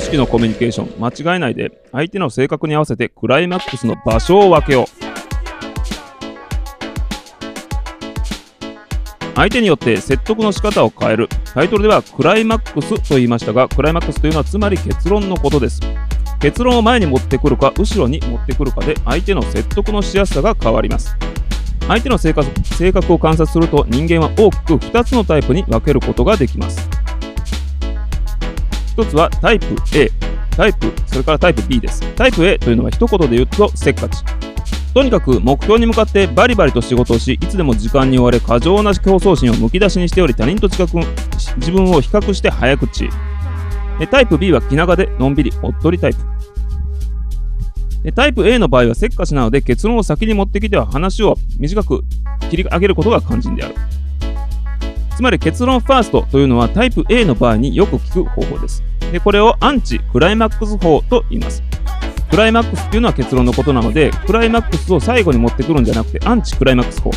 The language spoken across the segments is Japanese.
時のコミュニケーション、間違えないで、相手の性格に合わせてクライマックスの場所を分けよう。相手によって説得の仕方を変える。タイトルではクライマックスと言いましたが、クライマックスというのはつまり結論のことです。結論を前に持ってくるか、後ろに持ってくるかで相手の説得のしやすさが変わります。相手の性格性格を観察すると人間は大きく2つのタイプに分けることができます。1つはタイプ A、タイプ、それからタイプ B です。タイプ A というのは一言で言うとせっかち。とにかく目標に向かってバリバリと仕事をし、いつでも時間に追われ過剰な競争心をむき出しにしており、他人と近く自分を比較して早口。タイプ B は気長でのんびりおっとりタイプ。タイプ A の場合はせっかちなので結論を先に持ってきては話を短く切り上げることが肝心である。つまり結論ファーストというのはタイプ A の場合によく聞く方法です。でこれをアンチクライマックス法と言います。クライマックスっていうのは結論のことなので、クライマックスを最後に持ってくるんじゃなくて、アンチクライマックス法。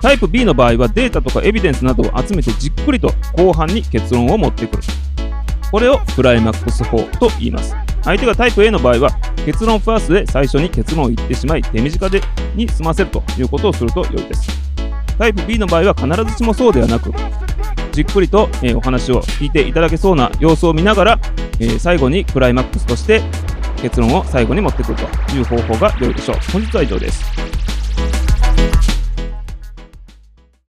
タイプ B の場合はデータとかエビデンスなどを集めてじっくりと後半に結論を持ってくる。これをクライマックス法と言います。相手がタイプ A の場合は結論ファーストで最初に結論を言ってしまい手短でに済ませるということをすると良いです。タイプ B の場合は必ずしもそうではなくじっくりと、えー、お話を聞いていただけそうな様子を見ながら、えー、最後にクライマックスとして結論を最後に持ってくるという方法が良いでしょう。本日は以上です。